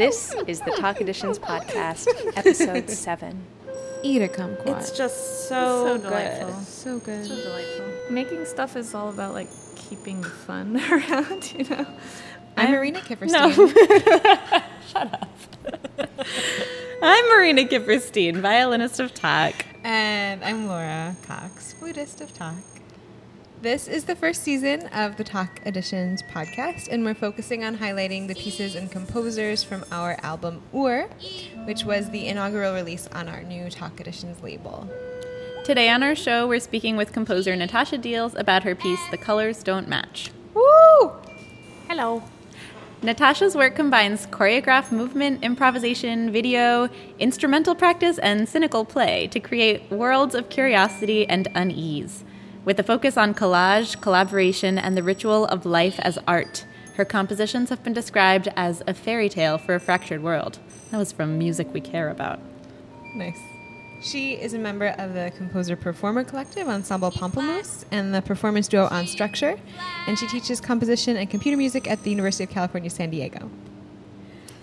This is the TAK Editions podcast, episode seven. Eat a kumquat. It's just so, So good. delightful. so good. So delightful. Making stuff is all about like keeping the fun around, you know. I'm I'm- Marina Kifferstein. No. Shut up. I'm Marina Kifferstein, violinist of TAK. And I'm Laura Cocks, flutist of TAK. This is the first season of the TAK Editions podcast, and we're focusing on highlighting the pieces and composers from our album Ur, which was the inaugural release on our new TAK Editions label. Today on our show, we're speaking with composer Natasha Diels about her piece, The Colors Don't Match. Woo! Hello. Natasha's work combines choreographed movement, improvisation, video, instrumental practice, and cynical play to create worlds of curiosity and unease. With a focus on collage, collaboration, and the ritual of life as art, her compositions have been described as a fairy tale for a fractured world. That was from Music We Care About. Nice. She is a member of the Composer Performer Collective Ensemble Pamplemousse and the performance duo On Structure, and she teaches composition and computer music at the University of California, San Diego.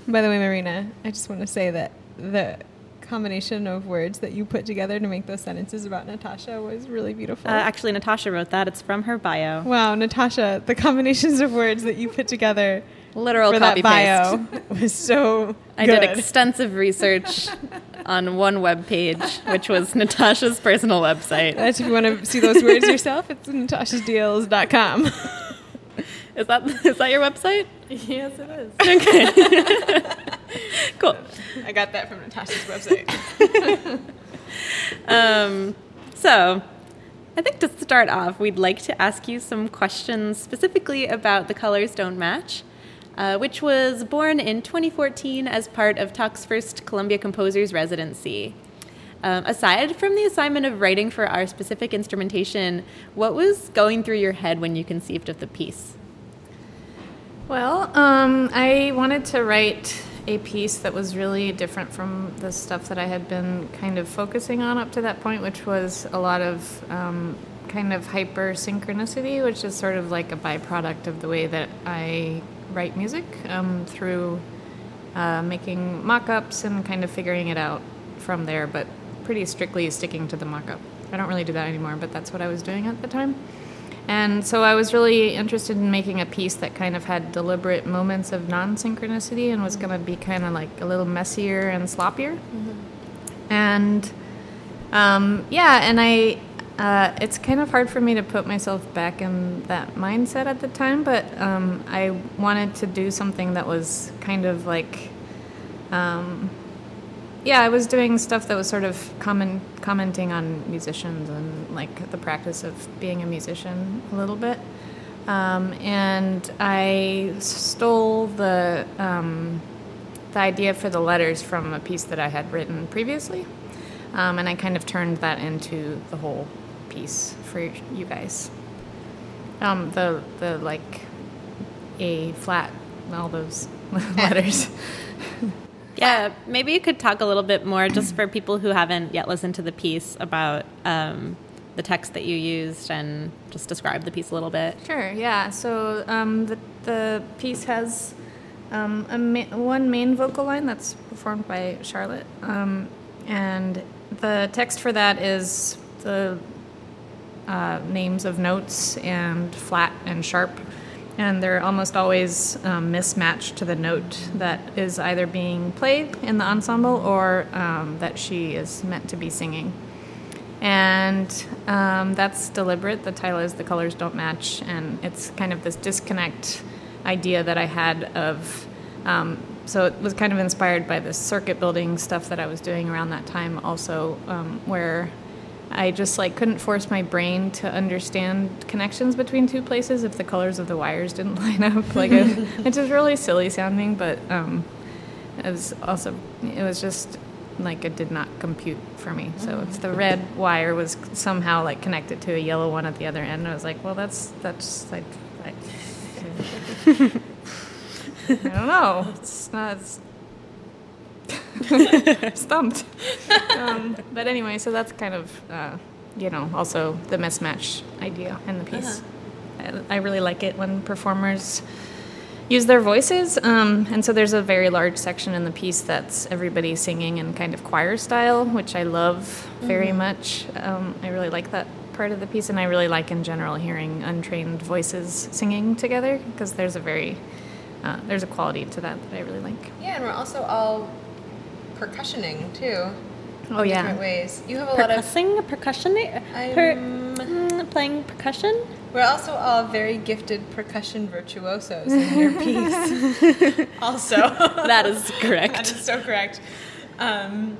By the way, Marina, I just want to say that the combination of words that you put together to make those sentences about Natasha was really beautiful. Uh, actually, Natasha wrote that. It's from her bio. wow, Natasha, the combinations of words that you put together Literal for copy that bio paste. was so I good. did extensive research on one web page, which was Natasha's personal website. That's if you want to see those words yourself, it's natashasdeals.com. Is that is that your website? Yes, it is. Okay. cool. I got that from Natasha's website. Um, so, I think to start off, we'd like to ask you some questions specifically about The Colors Don't Match, uh, which was born in 2014 as part of TAK's first Columbia Composers residency. Um, aside from the assignment of writing for our specific instrumentation, what was going through your head when you conceived of the piece? Well, um, I wanted to write a piece that was really different from the stuff that I had been kind of focusing on up to that point, which was a lot of um, kind of hyper synchronicity, which is sort of like a byproduct of the way that I write music um, through uh, making mock ups and kind of figuring it out from there, but pretty strictly sticking to the mock up. I don't really do that anymore, but that's what I was doing at the time. And so I was really interested in making a piece that kind of had deliberate moments of non synchronicity and was going to be kind of like a little messier and sloppier. And um, yeah, and I, uh, it's kind of hard for me to put myself back in that mindset at the time, but um, I wanted to do something that was kind of like, um, yeah, I was doing stuff that was sort of comment, commenting on musicians and like the practice of being a musician a little bit. Um, and I stole the um, the idea for the letters from a piece that I had written previously, um, and I kind of turned that into the whole piece for you guys. Um, the the like A flat, all those letters. Yeah, maybe you could talk a little bit more, just for people who haven't yet listened to the piece, about um, the text that you used and just describe the piece a little bit. Sure. Yeah. So um, the the piece has um, a ma- one main vocal line that's performed by Charlotte, um, and the text for that is the uh, names of notes and flat and sharp, and they're almost always um, mismatched to the note that is either being played in the ensemble or um, that she is meant to be singing. And um, that's deliberate. The title is The Colors Don't Match, and it's kind of this disconnect idea that I had of. Um, so it was kind of inspired by the circuit building stuff that I was doing around that time, also, um, where I just like couldn't force my brain to understand connections between two places if the colors of the wires didn't line up. Like it, it's just really silly sounding, but um, it was also it was just like it did not compute for me. So if the red wire was somehow like connected to a yellow one at the other end, I was like, well, that's that's like. I, I don't know. It's not. It's stumped. Um, but anyway, so that's kind of, uh, you know, also the mismatch idea in the piece. I, I really like it when performers use their voices. Um, and so there's a very large section in the piece that's everybody singing in kind of choir style, which I love very much. Um, I really like that part of the piece, and I really like in general hearing untrained voices singing together because there's a very uh, there's a quality to that that I really like. Yeah, and we're also all percussioning too. Oh in yeah. different ways. You have a lot of. Percussing, percussion, per, mm, playing percussion. We're also all very gifted percussion virtuosos in your piece. also, That is correct. that is so correct. Um,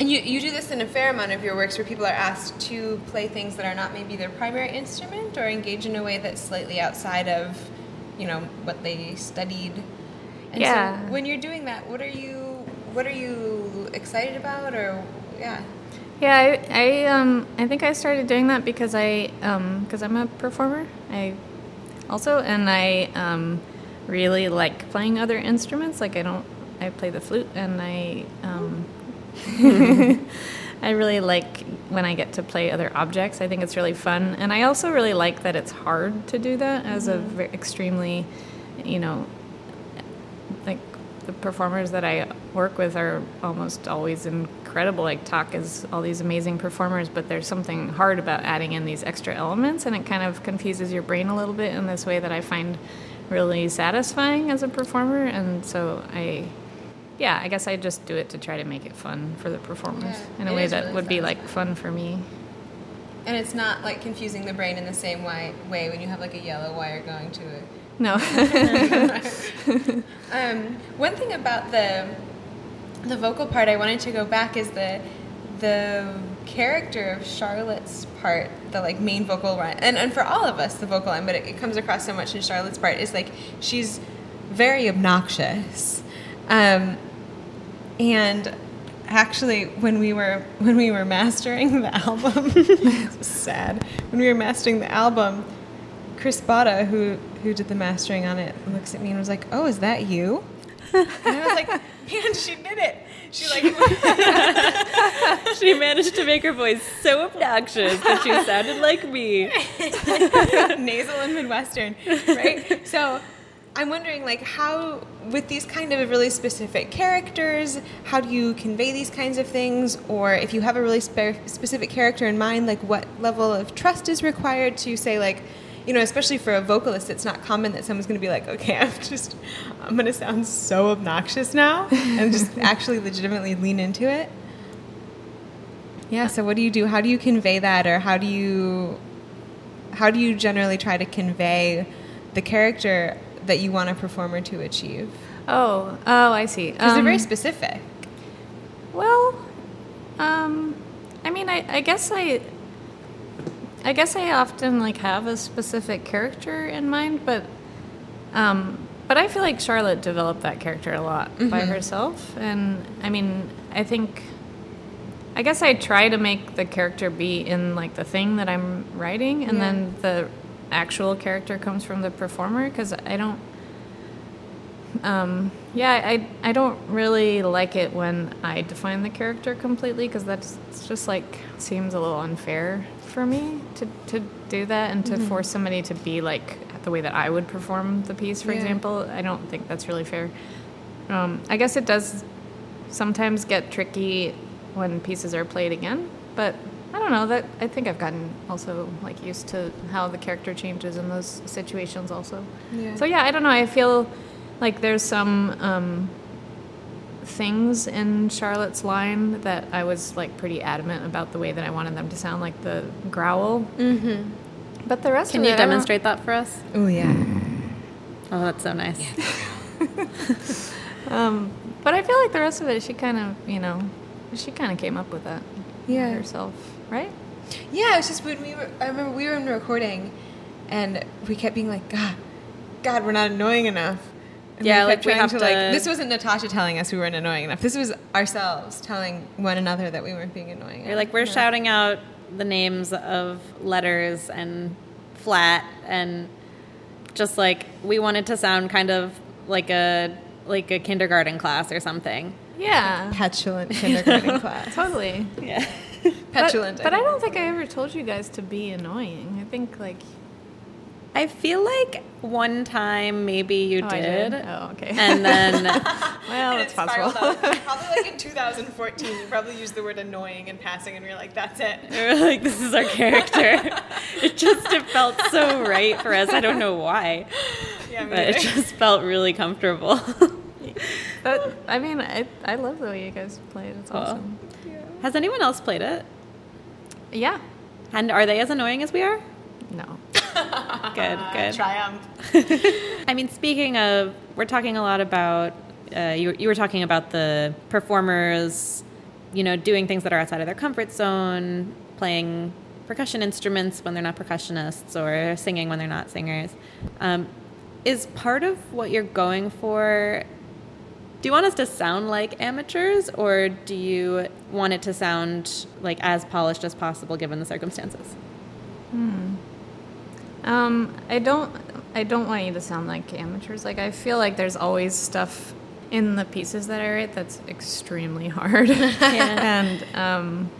and you, you do this in a fair amount of your works where people are asked to play things that are not maybe their primary instrument or engage in a way that's slightly outside of, you know, what they studied. And Yeah. So when you're doing that, what are you what are you excited about or yeah. Yeah, I, I um I think I started doing that because I um because I'm a performer. I also and I um really like playing other instruments. Like I don't I play the flute and I um I really like when I get to play other objects. I think it's really fun, and I also really like that it's hard to do that as a ve- extremely, you know, like the performers that I work with are almost always incredible. Like TAK is all these amazing performers, but there's something hard about adding in these extra elements, and it kind of confuses your brain a little bit in this way that I find really satisfying as a performer. And so I, yeah, I guess I just do it to try to make it fun for the performers Yeah, in a way that really would be like fun for me. And it's not like confusing the brain in the same way, way when you have like a yellow wire going to it. No. Um, one thing about the the vocal part I wanted to go back is the the character of Charlotte's part, the like main vocal line, and, and for all of us the vocal line, but it, it comes across so much in Charlotte's part is like she's very obnoxious, um, and actually when we were when we were mastering the album, sad when we were mastering the album. Chris Botta, who who did the mastering on it, looks at me and was like, "Oh, is that you?" And I was like, "Man, she did it." She like she managed to make her voice so obnoxious that she sounded like me. nasal and midwestern, right? So I'm wondering, like, how with these kind of really specific characters, how do you convey these kinds of things? Or if you have a really spe- specific character in mind, like, what level of trust is required to say, like, you know, especially for a vocalist, it's not common that someone's going to be like, okay, I'm just, I'm going to sound so obnoxious now, and just actually legitimately lean into it. Yeah. So what do you do? How do you convey that, or how do you, how do you generally try to convey the character that you want a performer to achieve? oh, oh, I see. Because they're very Um, specific. Well, um, I mean, I, I guess I, I guess I often like have a specific character in mind, but, um, but I feel like Charlotte developed that character a lot by herself, and I mean, I think, I guess I try to make the character be in like the thing that I'm writing, and Yeah. then the actual character comes from the performer because I don't. Um, yeah, I, I don't really like it when I define the character completely because that's it's just like seems a little unfair for me to, to do that and to force somebody to be like the way that I would perform the piece, for Yeah. example. I don't think that's really fair. Um, I guess it does sometimes get tricky when pieces are played again, but I don't know that I think I've gotten also like used to how the character changes in those situations also. Yeah. So yeah, I don't know. I feel like there's some um, things in Charlotte's line that I was like pretty adamant about the way that I wanted them to sound, like the growl. Mm-hmm. But the rest Can of you it, demonstrate that for us? Oh yeah. Oh, that's so nice. Um, but I feel like the rest of it, she kind of, you know, she kind of came up with that Yeah. herself, right? Yeah, it's just when we were. I remember we were in the recording, and we kept being like, God, God, we're not annoying enough. And Yeah, kept like, we have to, to- like. This wasn't Natasha telling us we weren't annoying enough. This was ourselves telling one another that we weren't being annoying. You're like, we're enough. shouting out the names of letters and flat and just like we wanted to sound kind of like a like a kindergarten class or something. Yeah, petulant kindergarten class. totally. Yeah. Petulant. But, but I don't think I ever told you guys to be annoying. I think like I I feel like one time maybe you Oh, I did. did? Oh, okay. And then well, it's possible. probably like in 2014, you probably used the word annoying in passing, and we are like, that's it. we were like, this is our character. it just it felt so right for us. I don't know why, Yeah, me but it just felt really comfortable. but I mean, I, I love the way you guys played. It's Cool. awesome. Has anyone else played it? Yeah. And are they as annoying as we are? No. Good, good. Triumph. I mean, speaking of, we're talking a lot about, uh, you, you were talking about the performers, you know, doing things that are outside of their comfort zone, playing percussion instruments when they're not percussionists, or singing when they're not singers. Um, is part of what you're going for, do you want us to sound like amateurs, or do you want it to sound like as polished as possible given the circumstances? Um, I don't. I don't want you to sound like amateurs. Like I feel like there's always stuff in the pieces that I write that's extremely hard, and um,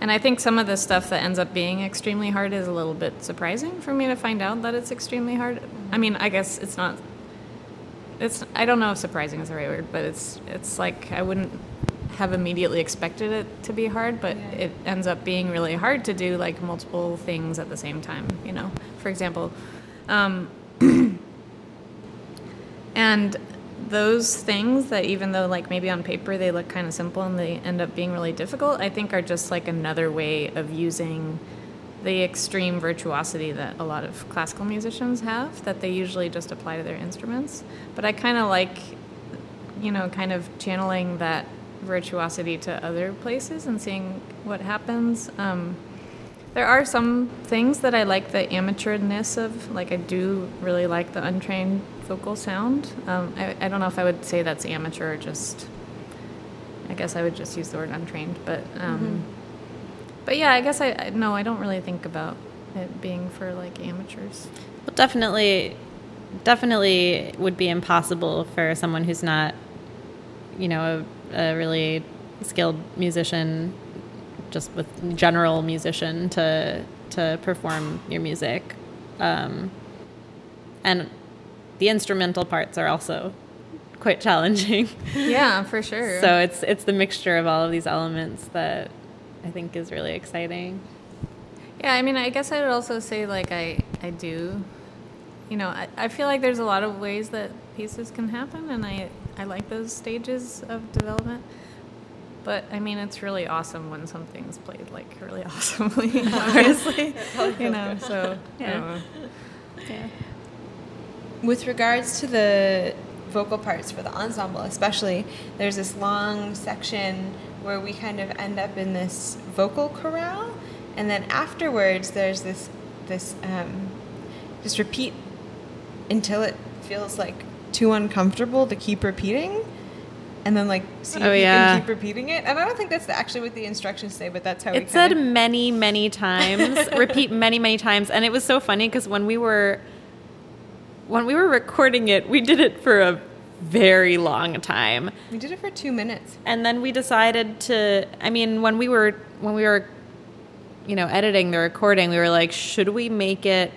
and I think some of the stuff that ends up being extremely hard is a little bit surprising for me to find out that it's extremely hard. I mean, I guess it's not. It's. I don't know if surprising is the right word, but it's. It's like I wouldn't have immediately expected it to be hard, but it ends up being really hard to do like multiple things at the same time. You know, for example, um, and those things that even though like maybe on paper they look kind of simple and they end up being really difficult, I think are just like another way of using the extreme virtuosity that a lot of classical musicians have that they usually just apply to their instruments. But I kind of like, you know, kind of channeling that virtuosity to other places and seeing what happens. Um, there are some things that I like the amateurness of. Like I do really like the untrained vocal sound. Um, I, I don't know if I would say that's amateur or just. I guess I would just use the word untrained, but um, but yeah, I guess I, I no, I don't really think about it being for like amateurs. Well, definitely, definitely would be impossible for someone who's not, you know, a, a really skilled musician, just with general musician to to perform your music, um, and the instrumental parts are also quite challenging. Yeah, for sure. so it's it's the mixture of all of these elements that I think is really exciting. Yeah, I mean, I guess I would also say like I I do, you know, I, I feel like there's a lot of ways that pieces can happen, and I I like those stages of development. But I mean, it's really awesome when something's played like really awesomely, obviously. you know, so I Yeah. don't know. Yeah. With regards to the vocal parts for the ensemble, especially, there's this long section where we kind of end up in this vocal chorale, and then afterwards there's this this um, just repeat until it feels like too uncomfortable to keep repeating. And then, like, see oh, if Oh, you yeah. can keep repeating it. And I don't think that's actually what the instructions say, but that's how we It said kinda- many, many times, repeat many, many times, and it was so funny because when we were when we were recording it, we did it for a very long time, we did it for two minutes. and then we decided to. I mean, when we were when we were, you know, editing the recording, we were like, should we make it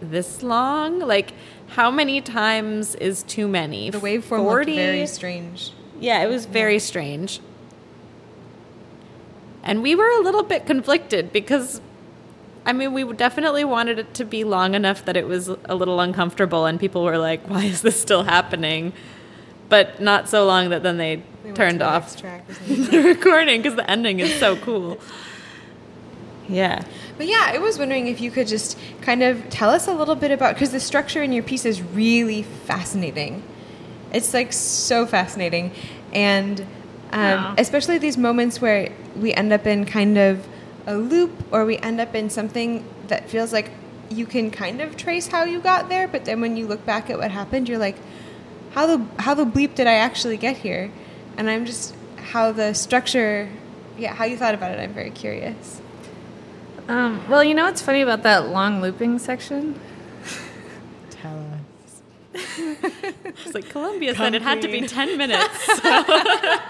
this long? Like, how many times is too many? The waveform looked very strange. Yeah, it was very strange. And we were a little bit conflicted because, I mean, we definitely wanted it to be long enough that it was a little uncomfortable, and people were like, why is this still happening? But not so long that then they We turned the off the recording because the ending is so cool. Yeah. But yeah, I was wondering if you could just kind of tell us a little bit about because the structure in your piece is really fascinating. It's like so fascinating, and um, Yeah. especially these moments where we end up in kind of a loop, or we end up in something that feels like you can kind of trace how you got there, but then when you look back at what happened, you're like, how the how the bleep did I actually get here? And I'm just how the structure, yeah, how you thought about it. I'm very curious. Um, well, you know what's funny about that long looping section? Tell us. It's like Columbia said it had to be 10 minutes.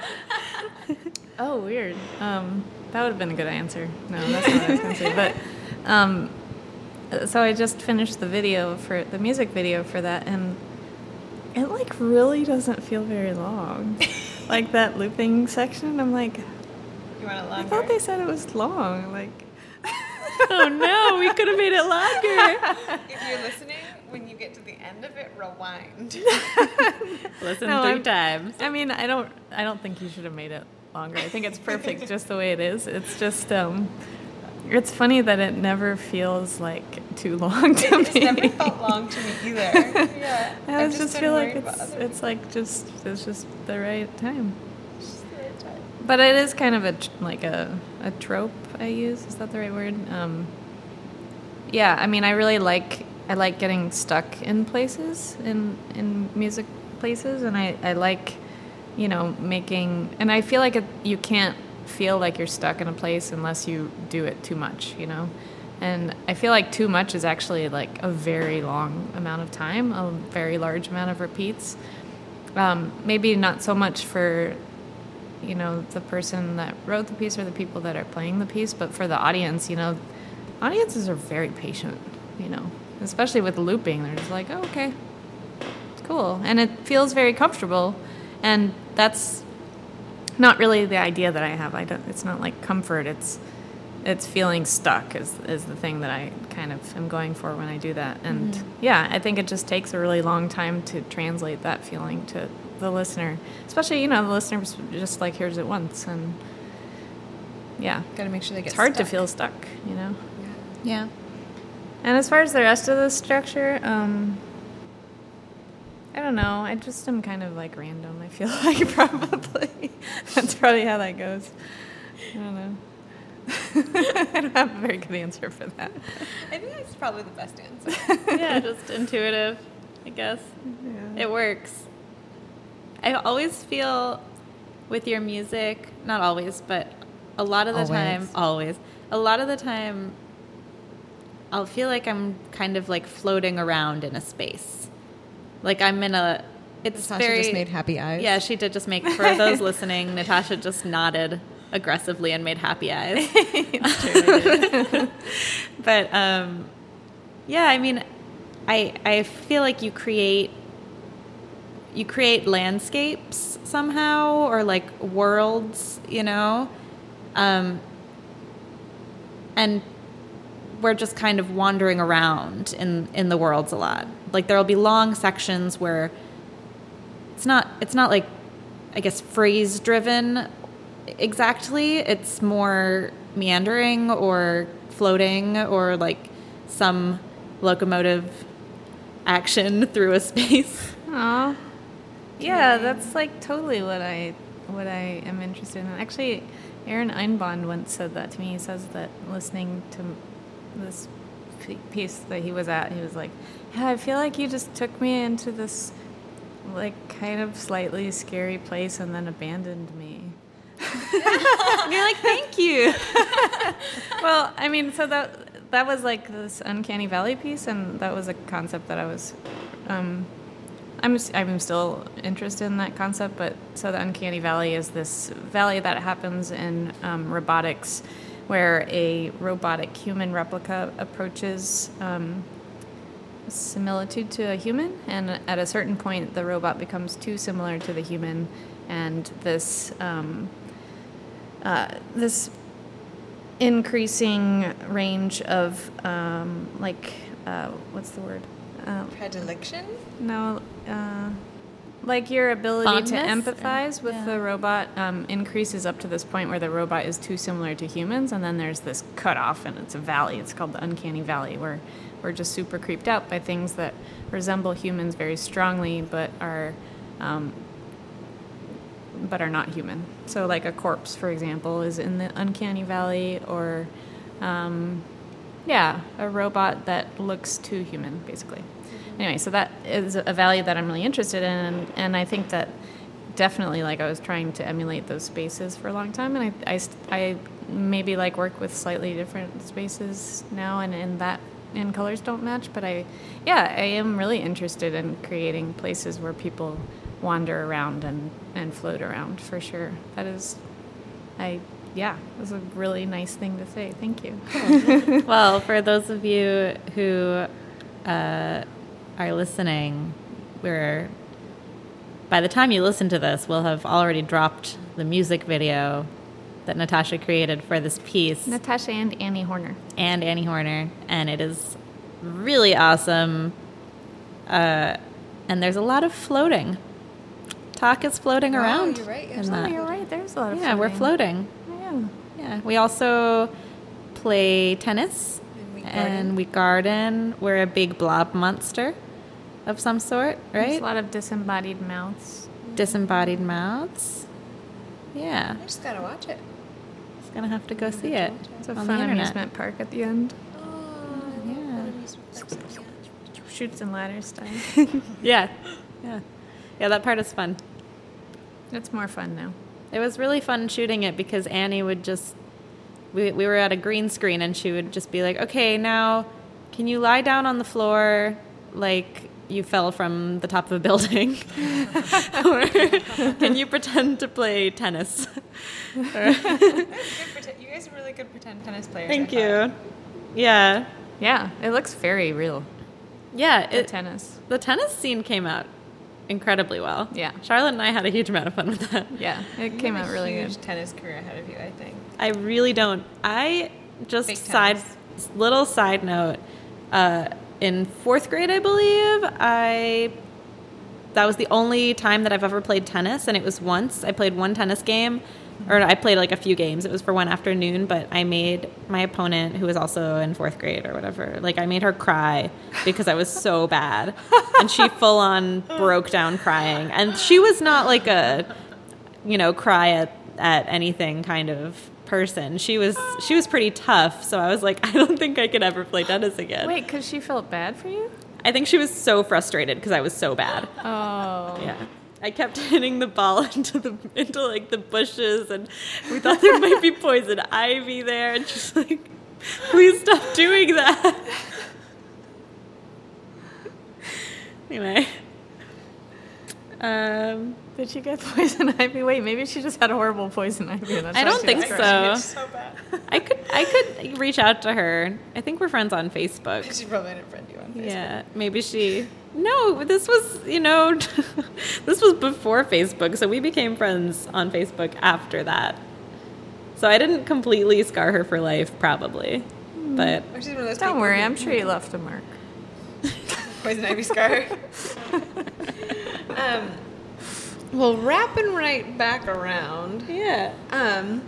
Oh, weird. Um, that would have been a good answer. No, that's not what I was going to say. But um, so I just finished the video for the music video for that, and it like really doesn't feel very long. like that looping section, I'm like, You want it I thought they said it was long. Like, oh no, we could have made it longer. if you're listening, when you get to the end of it, rewind. Listen No, 3 I'm- times. I mean, I don't, I don't think you should have made it longer. I think it's perfect just the way it is. It's just, um, it's funny that it never feels like too long to it's me. never felt long to me either. Yeah. I I've just, feel like it's, it's like just, it's just the right time. Just the right time. But it is kind of a like a, a trope I use. Is that the right word? Um, yeah, I mean, I really like I like getting stuck in places in in music places, and I I like you know making and I feel like it, you can't feel like you're stuck in a place unless you do it too much, you know. And I feel like too much is actually like a very long amount of time, a very large amount of repeats. Um, maybe not so much for you know the person that wrote the piece or the people that are playing the piece but for the audience you know audiences are very patient you know especially with looping. They're just like oh, okay cool. And it feels very comfortable. And that's not really the idea that i have. I don't it's not like comfort. It's it's feeling stuck is is the thing that i kind of am going for when i do that. And mm-hmm. yeah i think it just takes a really long time to translate that feeling to the listener especially you know the listener just like hears it once and yeah Gotta make sure they get it's hard to feel stuck you know Yeah. and as far as the rest of the structure, um, I don't know. I just am kind of like random. I feel like probably that's probably how that goes. I don't know. I don't have a very good answer for that. I think that's probably the best answer. yeah, just intuitive, I guess. Yeah. It works. I always feel with your music, not always, but a lot of the time, always, a lot of the time, I'll feel like I'm kind of like floating around in a space. Like I'm in a, it's Natasha very. just made happy eyes. Yeah, she did just make, for those listening, Natasha just nodded aggressively and made happy eyes. but um, yeah, I mean, I I feel like you create you create landscapes somehow or like worlds, you know, um, and we're just kind of wandering around in in the worlds a lot. Like there will be long sections where it's not it's not like I guess phrase driven exactly. It's more meandering or floating or like some locomotive action through a space. Aw. Yeah, that's like totally what I what I am interested in. Actually, Aaron Einbond once said that to me. He says that listening to this piece that he was at, he was like, "Yeah, I feel like you just took me into this like kind of slightly scary place and then abandoned me." You're like, thank you. well, I mean, so that that was like this uncanny valley piece, and that was a concept that I was. Um, I'm I'm still interested in that concept, but so the uncanny valley is this valley that happens in um, robotics, where a robotic human replica approaches. Um, similitude to a human, and at a certain point, the robot becomes too similar to the human, and this um, uh, this increasing range of um, like uh, what's the word? Uh, Predilection? no, uh, like your ability to empathize with Yeah. the robot um, increases up to this point where the robot is too similar to humans, and then there's this cutoff, and it's a valley. It's called the uncanny valley, where we're just super creeped out by things that resemble humans very strongly, but are um, but are not human. So, like a corpse, for example, is in the uncanny valley, or um, yeah, a robot that looks too human, basically. Anyway, so that is a value that I'm really interested in, and, and I think that definitely, like, I was trying to emulate those spaces for a long time, and I, I, I maybe like work with slightly different spaces now, and in that and colors don't match, but I, yeah, I am really interested in creating places where people wander around and, and float around for sure. That is, I yeah, it was a really nice thing to say. Thank you. well, for those of you who uh, are listening, we're by the time you listen to this, we'll have already dropped the music video that Natasha created for this piece. Natasha and Annie Horner. And Annie Horner, and it is really awesome. Uh, and there's a lot of floating. TAK is floating Oh, around. you're right. in There's- that. you're right. There's a lot of Yeah, we're floating. Yeah. Yeah, we also play tennis And we and we garden. We're a big blob monster of some sort, There's right? a lot of disembodied mouths. Disembodied mouths. Yeah, I just gotta watch it. just gonna have to go see it. It's a on the fun internet. amusement park at the end. Oh, Yeah. Chutes and ladders style. Yeah, yeah, yeah. That part is fun. it's more fun now. It was really fun shooting it because Annie would just. We, we were at a green screen and she would just be like, okay, now can you lie down on the floor like you fell from the top of a building? or can you pretend to play tennis? You guys are really good pretend tennis players. Thank I thought. you. Yeah. Yeah, it looks very real. Yeah. The It, tennis. the tennis scene came out incredibly well. Yeah. Charlotte and I had a huge amount of fun with that. Yeah, it You came out a really huge good. tennis career ahead of you, I think. I really don't. I just Big side tennis. little side note. Uh, in fourth grade, I believe I that was the only time that I've ever played tennis, and it was once. I played one tennis game, or I played like a few games. It was for one afternoon, but I made my opponent, who was also in fourth grade or whatever, like I made her cry because I was so bad, and she full on broke down crying, and she was not like a you know, cry at, at anything kind of person. She was she was pretty tough, so I was like, I don't think I could ever play tennis again. Wait, because she felt bad for you? I think she was so frustrated because I was so bad. Oh. Yeah. I kept hitting the ball into the into like the bushes and we thought there might be poison ivy there and she's like, please stop doing that. anyway. Um Did she get poison ivy? Wait, maybe she just had a horrible poison ivy. that's I don't think so. crying. so bad. I could I could reach out to her. I think we're friends on Facebook. she probably didn't friend you on Facebook. Yeah, maybe she. No, this was you know, this was before Facebook, so we became friends on Facebook after that. So I didn't completely scar her for life, probably, but Or she's one of those Don't people worry, I'm sure you left a mark. Poison ivy scar. um, well, wrapping right back around. yeah. Um,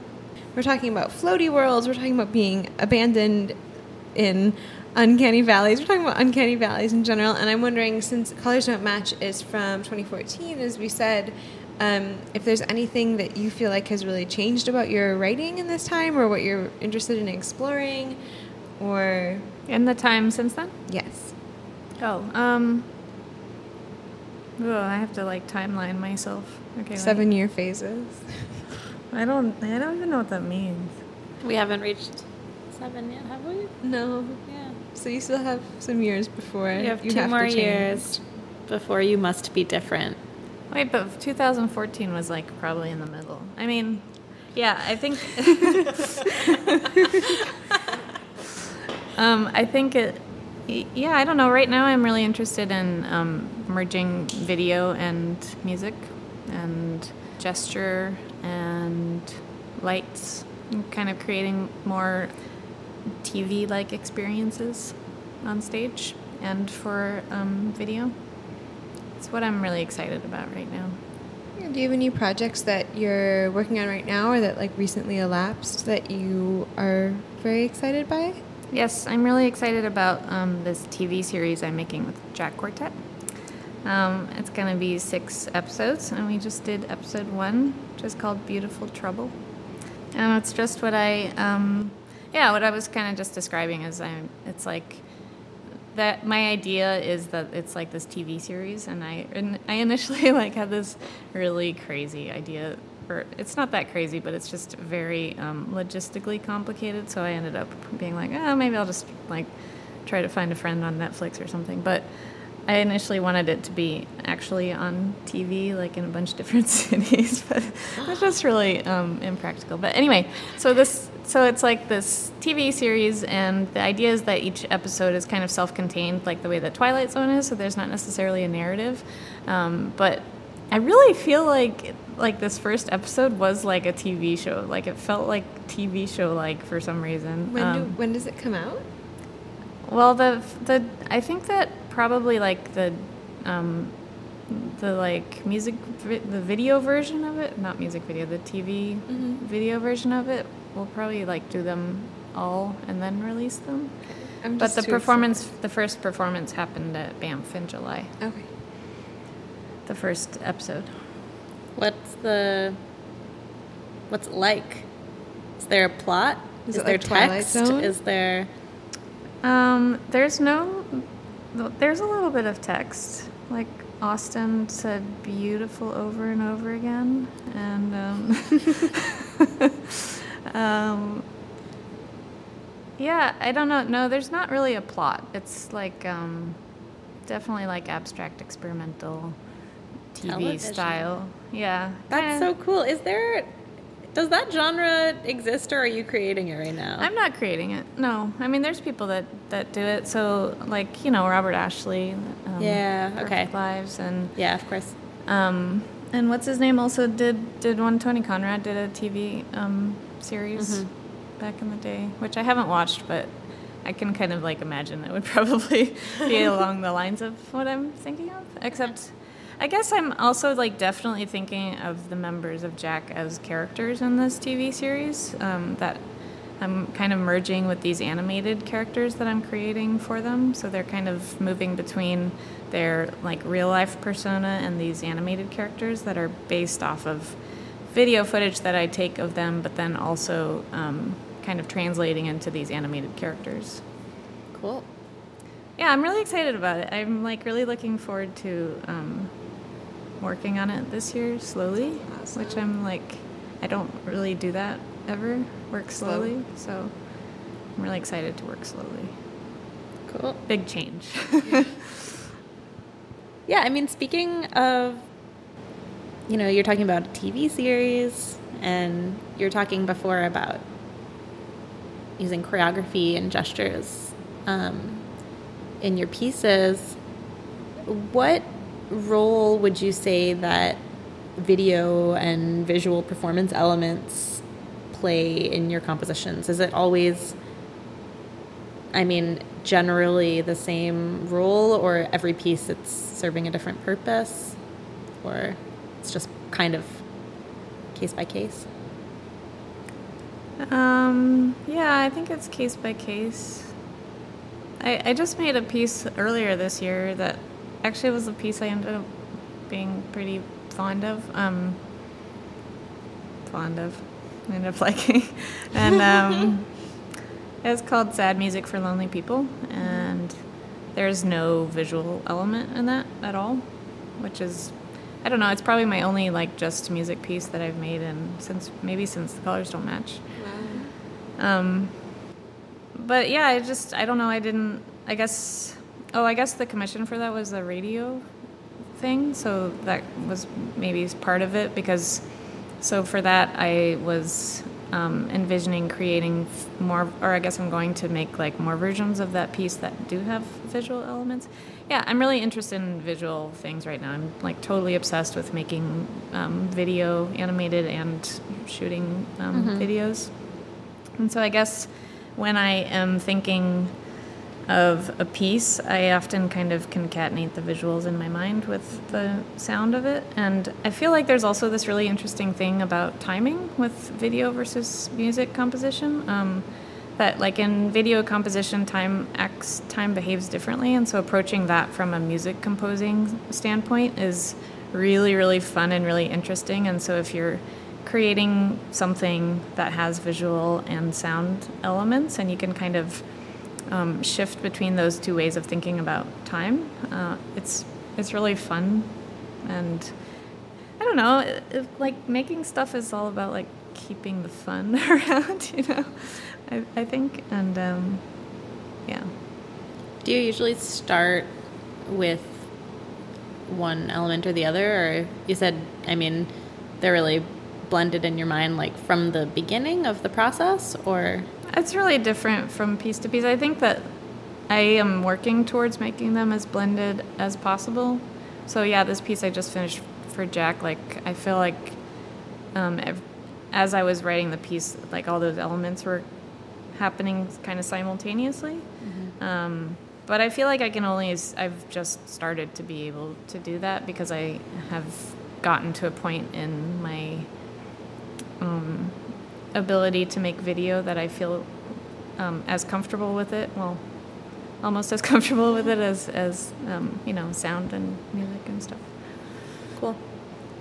we're talking about floaty worlds. We're talking about being abandoned in uncanny valleys. We're talking about uncanny valleys in general. And I'm wondering, since Colors Don't Match is from 2014, as we said, um, if there's anything that you feel like has really changed about your writing in this time, or what you're interested in exploring, or In the time since then? yes. Oh, um. Oh, I have to like timeline myself. Okay. wait. Seven year phases. I don't. I don't even know what that means. We haven't reached seven yet, have we? No. Yeah. So you still have some years before You have you two have more to years before you must be different. Wait, but 2014 was like probably in the middle. I mean, yeah, I think. um, I think it. Yeah, I don't know. Right now, I'm really interested in um, merging video and music, and gesture and lights, and kind of creating more TV-like experiences on stage and for um, video. It's what I'm really excited about right now. Do you have any projects that you're working on right now or that like recently elapsed that you are very excited by? Yes, I'm really excited about um, this TV series I'm making with Jack Quartet. Um, it's going to be six episodes, and we just did episode one, which is called Beautiful Trouble. And it's just what I, um, yeah, what I was kind of just describing is I'm, it's like that my idea is that it's like this TV series, and I and I initially like had this really crazy idea, or it's not that crazy, but it's just very um, logistically complicated. So I ended up being like, oh, maybe I'll just like try to find a friend on Netflix or something. But I initially wanted it to be actually on TV, like in a bunch of different cities, but it's just really um, impractical. But anyway, so this, so it's like this TV series, and the idea is that each episode is kind of self-contained, like the way that Twilight Zone is. So there's not necessarily a narrative, um, but I really feel like like this first episode was like a TV show. Like it felt like TV show like for some reason. When, do, Um, when does it come out? well, the the I think that probably like the um, the like music vi- the video version of it, not music video, the TV video version of it. We'll probably like do them all and then release them. I'm But the too performance, the first performance happened at Banff in July. Okay. The first episode. What's the what's it like? Is there a plot? Is Is, it there like text? Zone? Is there Um, there's no, there's a little bit of text. Like Austin said beautiful over and over again. And, um, um, yeah, I don't know. No, there's not really a plot. It's like, um, definitely like abstract experimental TV Television. style. Yeah. That's kinda- so cool. Is there does that genre exist or are you creating it right now? I'm not creating it. No, I mean, there's people that that do it. So, like you know, Robert Ashley. Um, Yeah, Perfect okay. Lives and yeah, of course. um, and what's his name also did did one. Tony Conrad did a TV um, series back in the day, which I haven't watched, but I can kind of like imagine it would probably be along the lines of what I'm thinking of. Except, I guess I'm also like definitely thinking of the members of Jack as characters in this TV series. Um, that I'm kind of merging with these animated characters that I'm creating for them. So they're kind of moving between their like real life persona and these animated characters that are based off of video footage that I take of them, but then also um, kind of translating into these animated characters. Cool. Yeah, I'm really excited about it. I'm like really looking forward to um, working on it this year slowly, which I'm like, I don't really do that ever, work Slow. slowly. So I'm really excited to work slowly. Cool. Big change. Yeah, I mean, speaking of, you know, you're talking about a TV series, and you're talking before about using choreography and gestures um, in your pieces. What role would you say that video and visual performance elements play in your compositions? Is it always I mean, generally the same role, or every piece it's serving a different purpose, or it's just kind of case by case? Um, yeah, I think it's case by case. I, I just made a piece earlier this year that actually it was a piece I ended up being pretty fond of. Um, fond of. I ended up liking. and um, it was called Sad Music for Lonely People. And there's no visual element in that at all, which is. I don't know. It's probably my only like just music piece that I've made, and since maybe since the colors don't match. Um, but yeah, I just I don't know. I didn't. I guess. Oh, I guess the commission for that was a radio thing, so that was maybe part of it because. So for that, I was um, envisioning creating more, or I guess I'm going to make like more versions of that piece that do have visual elements. Yeah, I'm really interested in visual things right now. I'm like totally obsessed with making um, video, animated, and shooting um, videos. And so I guess when I am thinking of a piece, I often kind of concatenate the visuals in my mind with the sound of it. And I feel like there's also this really interesting thing about timing with video versus music composition. Um, that like in video composition, time acts, time behaves differently, and so approaching that from a music composing standpoint is really, really fun and really interesting. And so if you're creating something that has visual and sound elements, and you can kind of um, shift between those two ways of thinking about time. Uh, it's it's really fun, and I don't know. It, it, like making stuff is all about like keeping the fun around, you know. I, I think, and um, yeah. Do you usually start with one element or the other, or you said, I mean, they're really blended in your mind, like from the beginning of the process, or It's really different from piece to piece. I think that I am working towards making them as blended as possible. So yeah, this piece I just finished for Jack, like I feel like um, as I was writing the piece, like all those elements were happening kind of simultaneously. Um, but I feel like I can only, I've just started to be able to do that because I have gotten to a point in my um, ability to make video that I feel um, as comfortable with it. Well, almost as comfortable with it as, as um, you know, sound and music and stuff. cool.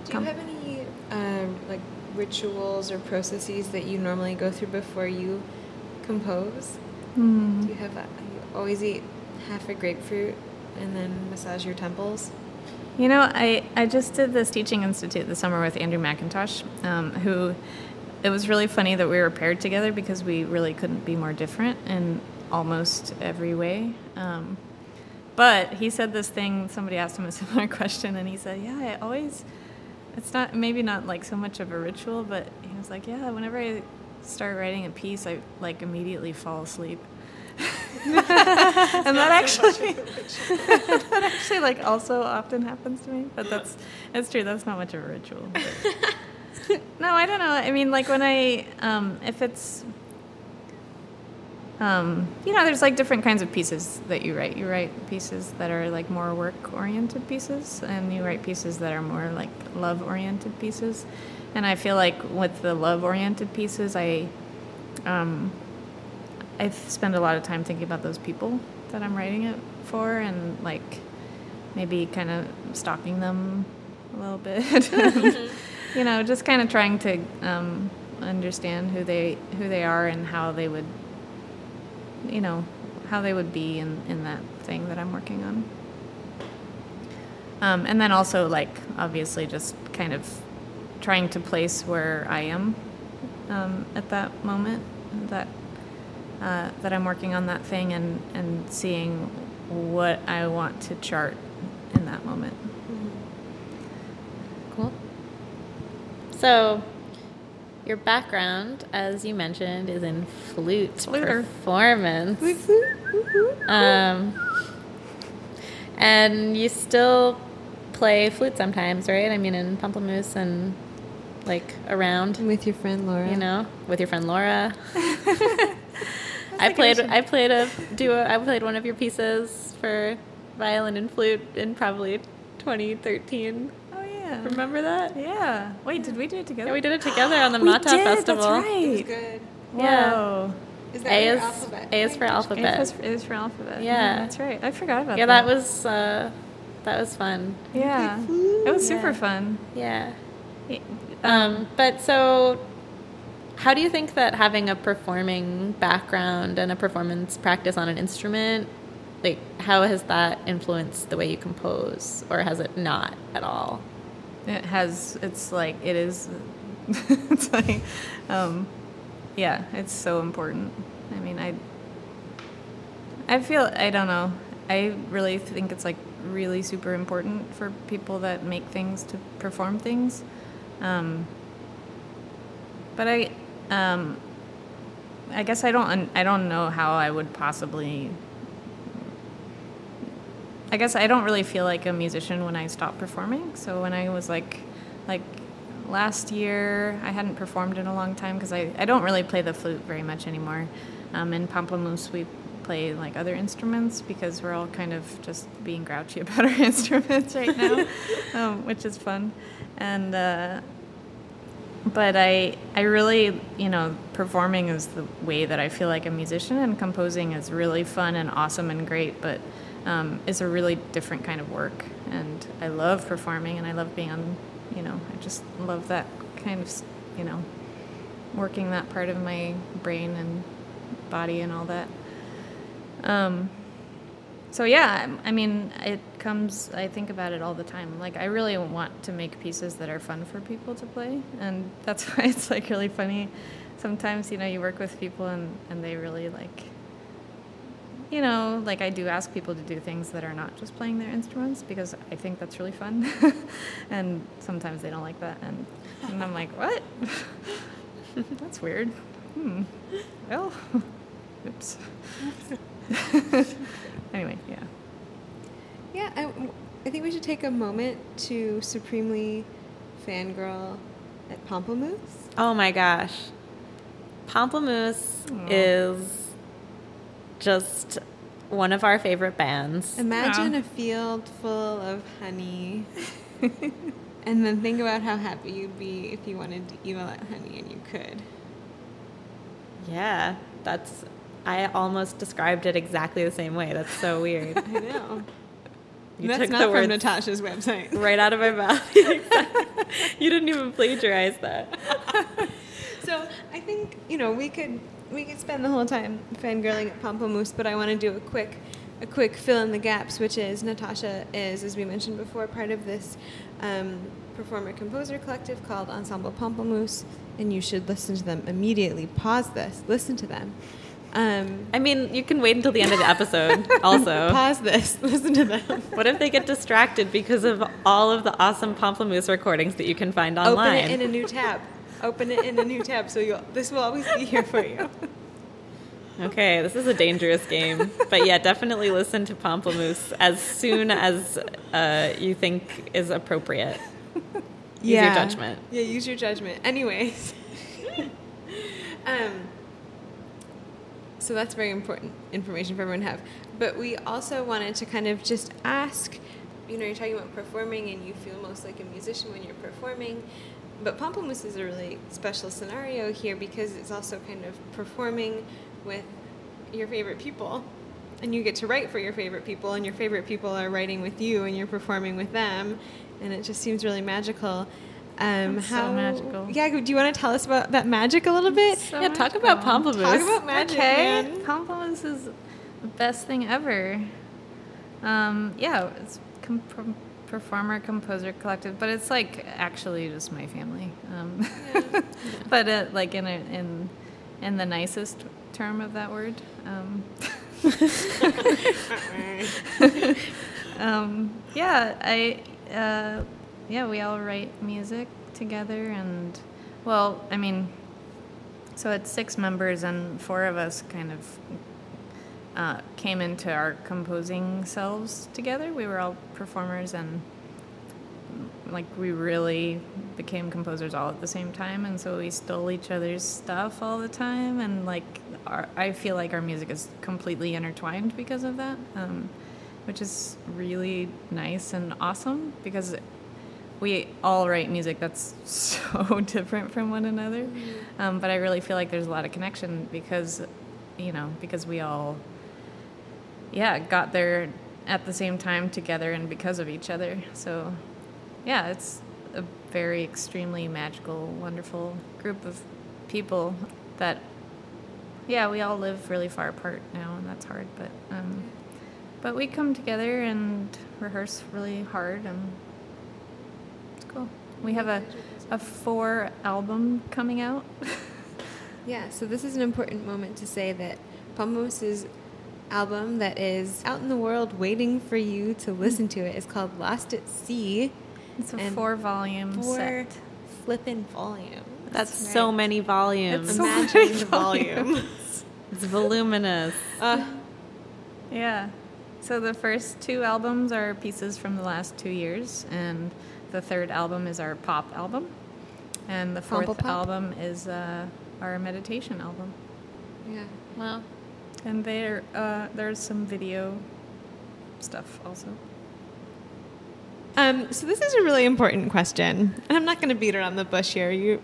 Do Come. you have any um, like rituals or processes that you normally go through before you compose? Do you have a, you always eat half a grapefruit and then massage your temples? You know, I, I just did this teaching institute this summer with Andrew McIntosh, um, who it was really funny that we were paired together because we really couldn't be more different in almost every way. Um, but he said this thing, somebody asked him a similar question, and he said, Yeah, I always, it's not, maybe not like so much of a ritual, but he was like, Yeah, whenever I start writing a piece, I like immediately fall asleep. and that actually that actually like also often happens to me but that's it's true that's not much of a ritual no i don't know. I mean like when i um if it's um you know there's like different kinds of pieces that you write. You write pieces that are like more work oriented pieces and you write pieces that are more like love oriented pieces. And i feel like with the love oriented pieces i um I spend a lot of time thinking about those people that I'm writing it for, and like maybe kind of stalking them a little bit. You know, just kind of trying to um, understand who they who they are and how they would, you know, how they would be in in that thing that I'm working on. Um, and then also like obviously just kind of trying to place where I am um, at that moment that uh, that I'm working on that thing and, and seeing what I want to chart in that moment. Cool. So, your background, as you mentioned, is in flute Fluter. performance. Um, and you still play flute sometimes, right? I mean, in Pamplemousse and like around, With your friend Laura. you know, with your friend Laura. I played. I played a duo. I played one of your pieces for violin and flute in probably 2013. Yeah. Remember that? Yeah. Wait, did we do it together? Yeah, we did it together on the Mata did, Festival. That's It was right. good. Yeah. Whoa. Is that A your is alphabet? A is for A alphabet. is for, A is for alphabet. Yeah. that's right. I forgot about Yeah, that. Yeah, that was uh, that was fun. Yeah, it was super Yeah. fun. Yeah. Y- Um, but so, how do you think that having a performing background and a performance practice on an instrument, like, how has that influenced the way you compose, or has it not at all? It has. It's like it is. it's like, um, yeah, it's so important. I mean, I. I feel I don't know. I really think it's like really super important for people that make things to perform things. Um, but I, um, I guess I don't. I don't know how I would possibly. I guess I don't really feel like a musician when I stop performing. So when I was like, like last year, I hadn't performed in a long time because I, I don't really play the flute very much anymore. Um, in Pamplemousse, we play like other instruments because we're all kind of just being grouchy about our instruments right now, um, which is fun. And uh, but I I really you know performing is the way that I feel like a musician, and composing is really fun and awesome and great, but um, is a really different kind of work. And I love performing, and I love being on you know I just love that kind of you know working that part of my brain and body and all that. Um, so yeah, I mean, it comes. I think about it all the time. Like, I really want to make pieces that are fun for people to play, and that's why it's like really funny. Sometimes, you know, you work with people and and they really like you know, like I do ask people to do things that are not just playing their instruments because I think that's really fun. and sometimes they don't like that. And, and I'm like, what? that's weird. Hmm. Well, oops. anyway, yeah. Yeah, I, I think we should take a moment to supremely fangirl at Pamplemousse. Oh my gosh. Pamplemousse Aw. is just one of our favorite bands. Imagine Yeah. a field full of honey. and then think about how happy you'd be if you wanted to eat all that honey and you could. Yeah, that's. I almost described it exactly the same way. That's so weird. I know. You That's took not the from Natasha's website. right out of my mouth. you didn't even plagiarize that. So I think you know we could we could spend the whole time fangirling at Pamplemousse, but I want to do a quick a quick fill in the gaps, which is Natasha is, as we mentioned before, part of this um, performer composer collective called Ensemble Pamplemousse, and you should listen to them immediately. Pause this, listen to them. Um, I mean, you can wait until the end of the episode. Also, pause this, listen to them. what if they get distracted because of all of the awesome Pamplemousse recordings that you can find online? Open it in a new tab. Open it in a new tab, so you'll, this will always be here for you. Okay, this is a dangerous game. But yeah, definitely listen to Pamplemousse as soon as uh, you think is appropriate. Use your judgment. Yeah, use your judgment. Anyways. um, so that's very important information for everyone to have. But we also wanted to kind of just ask you know, you're talking about performing and you feel most like a musician when you're performing. But Pamplemousse is a really special scenario here because it's also kind of performing with your favorite people. And you get to write for your favorite people, and your favorite people are writing with you, and you're performing with them. And it just seems really magical. Um, That's so magical. Yeah, do you want to tell us about that magic a little bit? So yeah, talk about Pamplemousse. Talk about magic, okay. man. Compliments is the best thing ever. Um, yeah, it's com- per- performer composer collective, but it's like actually just my family. Um, but uh, like in a, in in the nicest term of that word. Um, um, yeah, I uh, yeah, we all write music together, and well, I mean, so it's six members, and four of us kind of uh, came into our composing selves together. We were all performers, and like we really became composers all at the same time, and so we stole each other's stuff all the time, and like our, I feel like our music is completely intertwined because of that, um, which is really nice and awesome because we all write music that's so different from one another. Um, but I really feel like there's a lot of connection because, you know, because we all, yeah, got there at the same time together and because of each other. So, yeah, it's a very extremely magical, wonderful group of people that, yeah, we all live really far apart now, and that's hard. But, um, but we come together and rehearse really hard and it's cool. We have a, a four album coming out. Yeah, so this is an important moment to say that Pomos's album that is out in the world waiting for you to listen to it. it is called Lost at Sea. It's a four volume Four set. flippin' volume. That's so many volumes. It's so Imagine many the volume. It's voluminous. Uh, Yeah. So the first two albums are pieces from the last two years, and the third album is our pop album, and the fourth album is uh, our meditation album. yeah. Well, And there, uh, there's some video stuff also. Um, so this is a really important question, and I'm not going to beat around the bush here. You,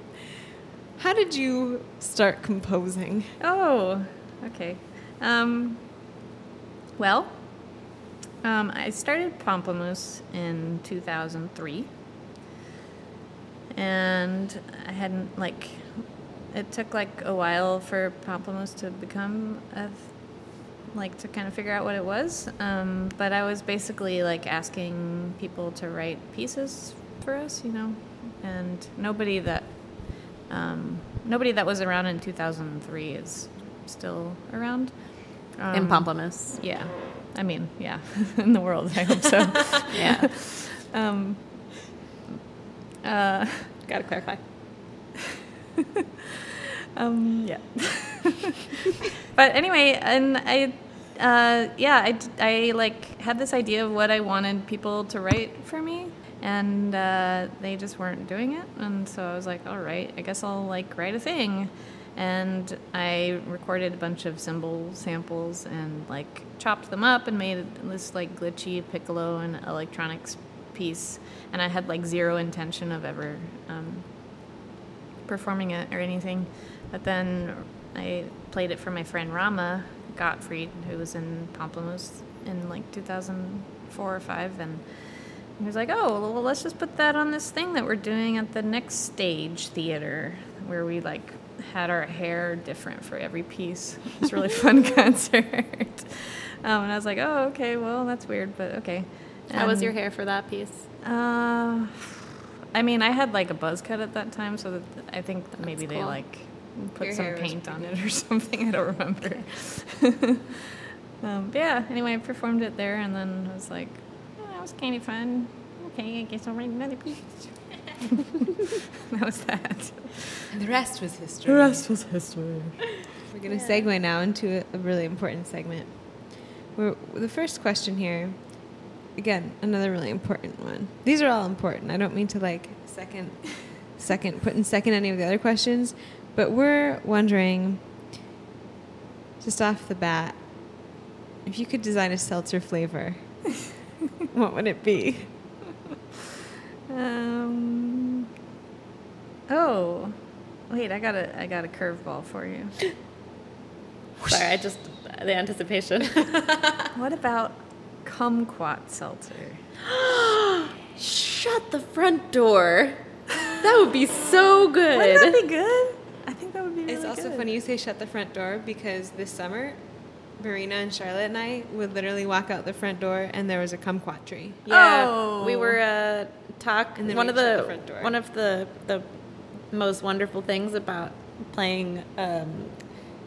how did you start composing? Oh, okay. Um, well, um, I started Pamplemousse in 2003. And I hadn't, like, it took like a while for Pamplemousse to become a, like, to kind of figure out what it was. Um, but I was basically like asking people to write pieces for us, you know, and nobody that um, nobody that was around in 2003 is still around. in Um, Pamplemousse. Yeah. I mean, yeah, in the world, I hope so. Yeah. um, uh, Got to clarify. um, yeah. but anyway, and I, uh, yeah, I like had this idea of what I wanted people to write for me, and uh, they just weren't doing it, and so I was like, all right, I guess I'll like write a thing, and I recorded a bunch of cymbal samples and like chopped them up and made this like glitchy piccolo and electronics piece, and I had like zero intention of ever. Um, performing it or anything. But then I played it for my friend Rama Gottfried, who was in Pamplemousse in like 2004 or 5. And he was like, oh, well, let's just put that on this thing that we're doing at the next stage theater, where we like had our hair different for every piece. It was a really fun concert. Um, and I was like, oh, okay, well, that's weird, but okay. How was your hair for that piece? uh, I mean, I had like a buzz cut at that time, so that I think that maybe they like put Your some paint on it or something. I don't remember. um, yeah. Anyway, I performed it there, and then I was like, oh, that was kind of fun. Okay, I guess I'll write another piece. that was that. And the rest was history. The rest was history. We're going to segue now into a, a really important segment. We're, the first question here, again, another really important one. These are all important. I don't mean to like second, second, put in second any of the other questions, but we're wondering, just off the bat, if you could design a seltzer flavor, what would it be? Um. Oh, wait! I got a I got a curveball for you. Sorry, I just the anticipation. What about kumquat seltzer? Shut the front door. That would be so good. Wouldn't that be good? I think that would be really It's also good. funny you say shut the front door because this summer, Marina and Charlotte and I would literally walk out the front door and there was a kumquat tree. Yeah, Oh. we were uh, talk. And then one of the, the front door. one of the the most wonderful things about playing um,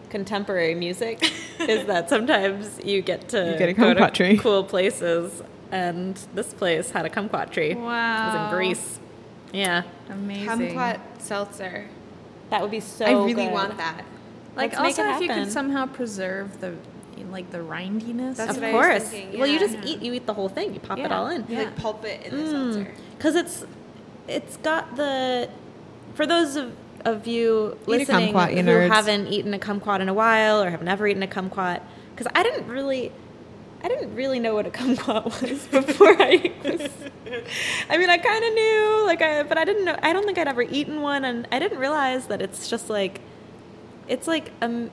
contemporary music is that sometimes you get to You get a go to kumquat tree. cool places, and this place had a kumquat tree. Wow, it was in Greece. Yeah, Amazing. Kumquat seltzer. that would be so. I really good. want that. Like Let's make also it if you could somehow preserve the like the rindiness. That's of what I was course. thinking, Well, you yeah. just eat. You eat the whole thing. You pop it all in. You like pulp it in the mm. seltzer. because it's it's got the for those of, of you Eat listening kumquat, you who nerds. haven't eaten a kumquat in a while or have never eaten a kumquat because I didn't really I didn't really know what a kumquat was before I was I mean I kind of knew like I but I didn't know I don't think I'd ever eaten one and I didn't realize that it's just like it's like a,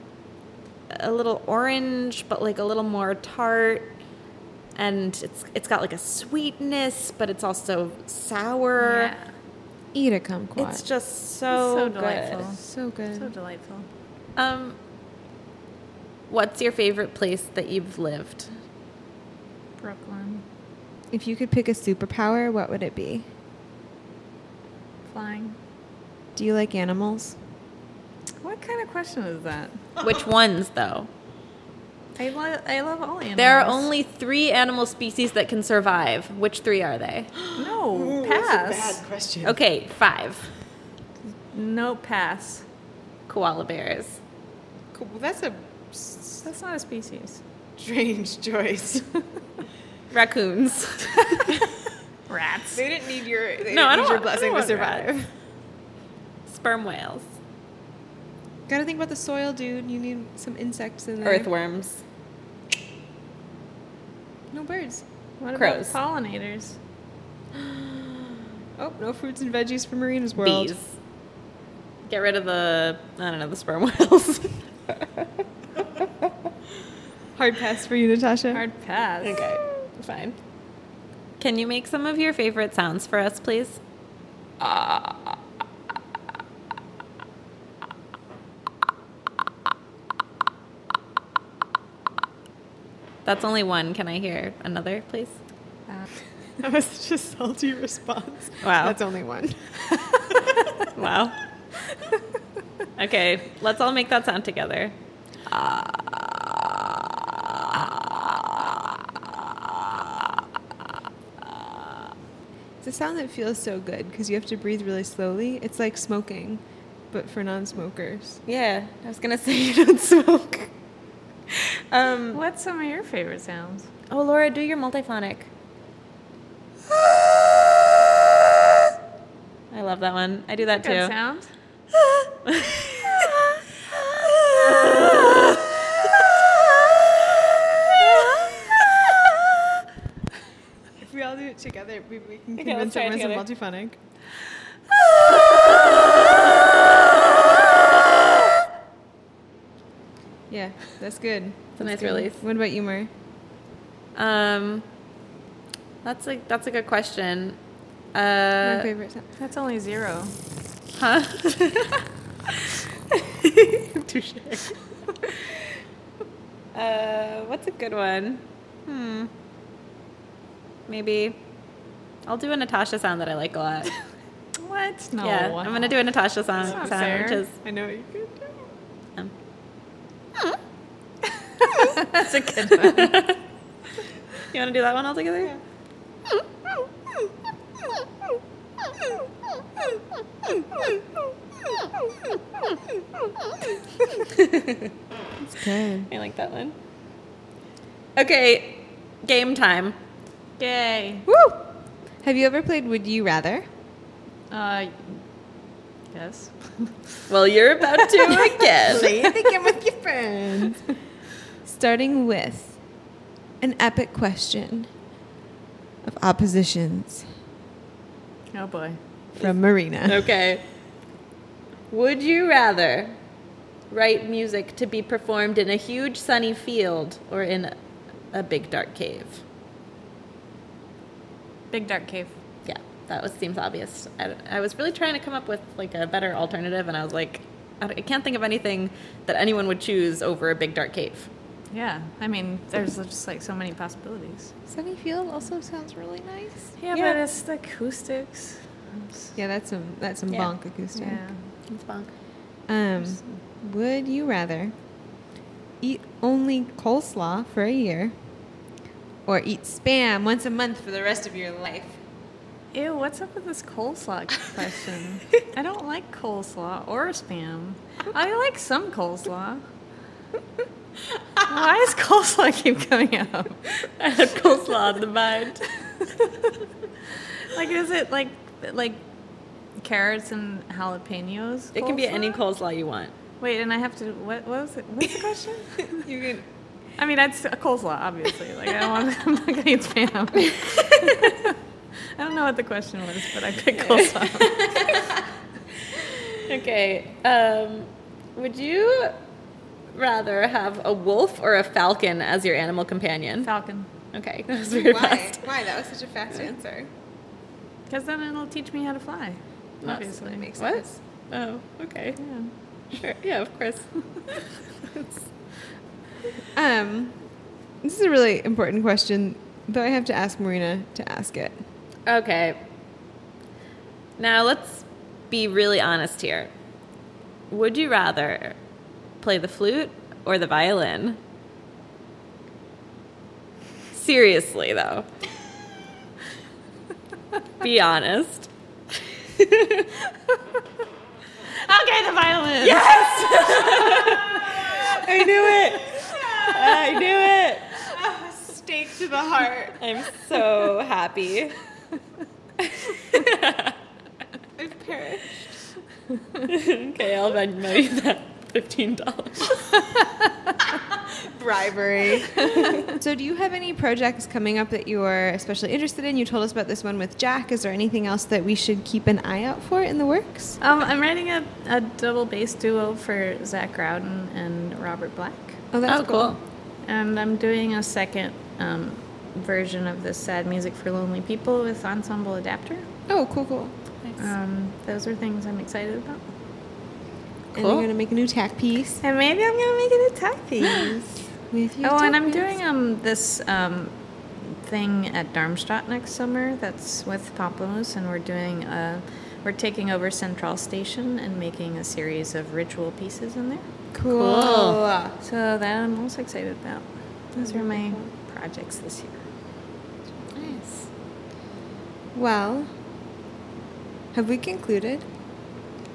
a little orange but like a little more tart and it's it's got like a sweetness but it's also sour Yeah. Eat a kumquat. it's just so, So good. delightful. so good. So delightful. Um, what's your favorite place that you've lived? Brooklyn. if you could pick a superpower, what would it be? Flying. Do you like animals? What kind of question is that? Which ones, though? I, lo- I love all animals. There are only three animal species that can survive. Which three are they? no pass. Bad question. Okay, five. No pass. Koala bears. Cool. Well, that's a s- That's not a species. strange choice. Raccoons. Rats. they didn't need your they no, didn't don't need your want- I blessing don't to want survive. rats. Sperm whales. Gotta think about the soil, dude. You need some insects in there. Earthworms. No birds. What Crows. about pollinators? Oh, no fruits and veggies for Marina's world. Bees. Get rid of the, I don't know, the sperm whales. Hard pass for you, Natasha. Hard pass. Okay, fine. Can you make some of your favorite sounds for us, please? Uh, That's only one. Can I hear another, please? Uh, that was such a salty response. Wow. That's only one. wow. Okay, let's all make that sound together. It's a sound that feels so good because you have to breathe really slowly. It's like smoking, but for non smokers. Yeah, I was going to say you don't smoke. Um, What's some of your favorite sounds? oh, Laura, do your multiphonic. I love that one. I do that Good too. sound. If we all do it together, we, we can Okay, convince try it everyone it's together. multiphonic. Yeah, that's good. It's a nice good. release. What about you, Mur? Um, that's a that's a good question. Your Uh, favorite sound? That's only zero. huh? Touche. uh, what's a good one? Hmm. Maybe. I'll do a Natasha sound that I like a lot. What? No. Yeah, I'm gonna do a Natasha sound, That's not sound which fair. is I know you could. um, That's a good one. You want to do that one all together? It's good. I like that one. Okay, game time. Yay. Woo! Have you ever played Would You Rather? Uh, yes. Well, you're about to again. Play the game with your friends. Starting with an epic question of oppositions Oh boy. from Marina. Okay. Would you rather write music to be performed in a huge sunny field or in a big dark cave? Big dark cave. Yeah, that was seems obvious. I, I was really trying to come up with like a better alternative, and I was like, I, I can't think of anything that anyone would choose over a big dark cave. Yeah. I mean, there's just like so many possibilities. Sunny Field also sounds really nice. Yeah, Yeah. but it's the acoustics. Yeah, that's some that's some Yeah. bonk acoustic. Yeah. It's bonk. Um, would you rather eat only coleslaw for a year or eat spam once a month for the rest of your life? Ew, what's up with this coleslaw question? I don't like coleslaw or spam. I like some coleslaw. Why does coleslaw keep coming up? I had coleslaw on the mind. Like, is it like like carrots and jalapenos? It can be any coleslaw? you want. Wait, and I have to. What, what was it? What's the question? You can I mean, that's a coleslaw, obviously. Like, I don't want. I'm not gonna eat spam. I don't know what the question was, but I picked coleslaw. Okay. Um, would you rather have a wolf or a falcon as your animal companion? Falcon, Okay, that was very why? fast. Why? That was such a fast answer. because then it'll teach me how to fly. Nice. Obviously, That makes What? sense. Oh, okay. Yeah. Sure. Yeah, of course. Um, this is a really important question, though I have to ask Marina to ask it. Okay. Now let's be really honest here. Would you rather play the flute or the violin? Seriously, though. be honest. Okay, the violin. Yes! I knew it. I knew it. Stake to the heart. I'm so happy. I've perished. okay, I'll bet you that fifteen dollars. Bribery. so, do you have any projects coming up that you are especially interested in? You told us about this one with Jack. Is there anything else that we should keep an eye out for in the works? Um, I'm writing a, a double bass duo for Zach Rowden and Robert Black. Oh, that's oh, cool. And I'm doing a second um, version of this sad music for lonely people with Ensemble Adapter. Oh, cool, cool. Um, those are things I'm excited about. And Cool. you're gonna make a new TAK piece And maybe I'm gonna make a TAK piece. with your oh, and I'm piece. doing um this um thing at Darmstadt next summer. That's with Pamplemousse, and we're doing uh we're taking over Central Station and making a series of ritual pieces in there. cool. So that I'm most excited about. Those are my projects this year. Nice. Well, have we concluded?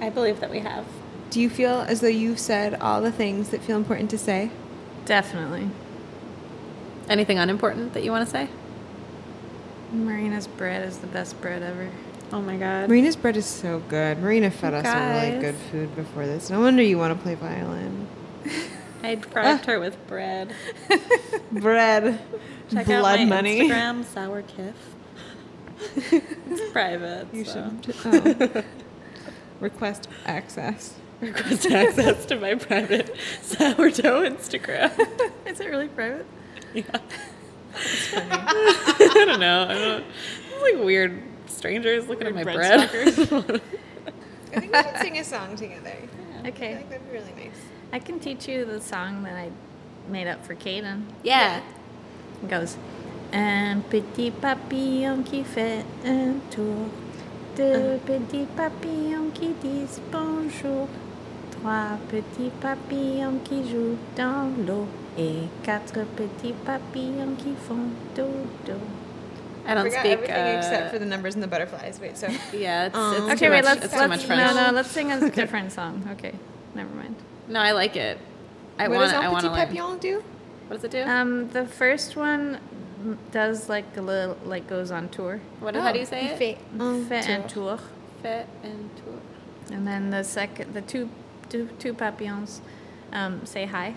I believe that we have. Do you feel as though you've said all the things that feel important to say? Definitely. Anything unimportant that you want to say? Marina's bread is the best bread ever. Oh my god. Marina's bread is so good. Marina fed us some really good food before this. No wonder you want to play violin. I ah. bribed her with bread. Bread. Check Blood out my money. Instagram, sour kiff. it's private. You so. should oh. request access. Request access to my private sourdough Instagram. Is it really private? Yeah. I don't know. I don't. It's like weird strangers looking at my bread. bread I think we should sing a song together. I Okay. I think that'd be really nice. I can teach you the song that I made up for Kaden. yeah. It goes Un petit papillon qui fait uh-huh. un tour, deux petits papillons qui disent bonjour, trois petits papillons qui jouent dans l'eau et quatre petits papillons qui font dodo. I don't Forgot speak. everything uh, except for the numbers and the butterflies. Wait, so Yeah, it's, Um, it's Okay, too wait, much, let's it's let's too much French. no no let's sing a different song. Okay, never mind. No, I like it. I what want. does I want to Petit learn. Papillon do? What does it do? Um, the first one does like a little like goes on tour. what? How do you say it? Fait un Fait un tour. tour. Fait and tour. And then the second, the two, two, two papillons um, say hi.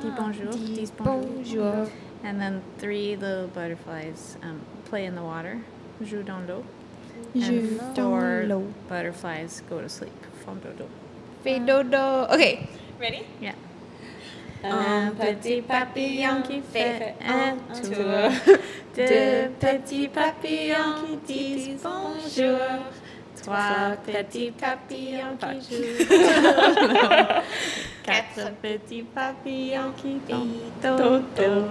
Dis Ah. bonjour. Dis bonjour. And then three little butterflies um, play in the water. Joue dans l'eau. And Joue four dans l'eau. butterflies go to sleep. Font dodo. Fait dodo. Okay, ready? Yeah. Un petit papillon qui fait un tour. tour. Deux petits papillons qui disent bonjour. Trois petits papillons qui jouent. Quatre petits papillons qui font dodo.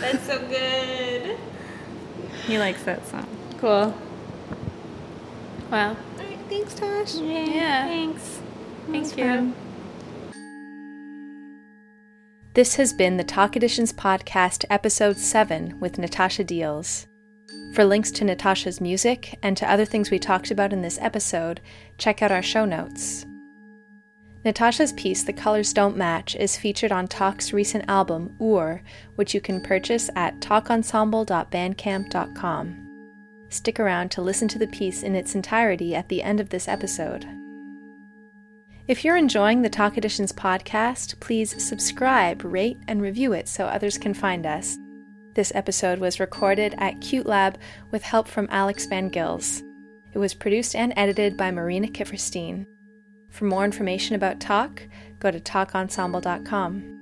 That's so good. He likes that song. Cool. Wow. All right, thanks, Tosh. Yeah. Thanks. Thank you. This has been the TAK Editions Podcast, Episode 7 with Natasha Diels. For links to Natasha's music and to other things we talked about in this episode, check out our show notes. Natasha's piece, The Colors Don't Match, is featured on TAK's recent album, Ur, which you can purchase at takensemble.bandcamp.com. Stick around to listen to the piece in its entirety at the end of this episode. If you're enjoying the TAK Editions podcast, please subscribe, rate, and review it so others can find us. This episode was recorded at Cute Lab with help from Alex Van Gils. It was produced and edited by Marina Kifferstein. For more information about TAK, go to takensemble.com.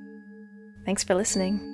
Thanks for listening.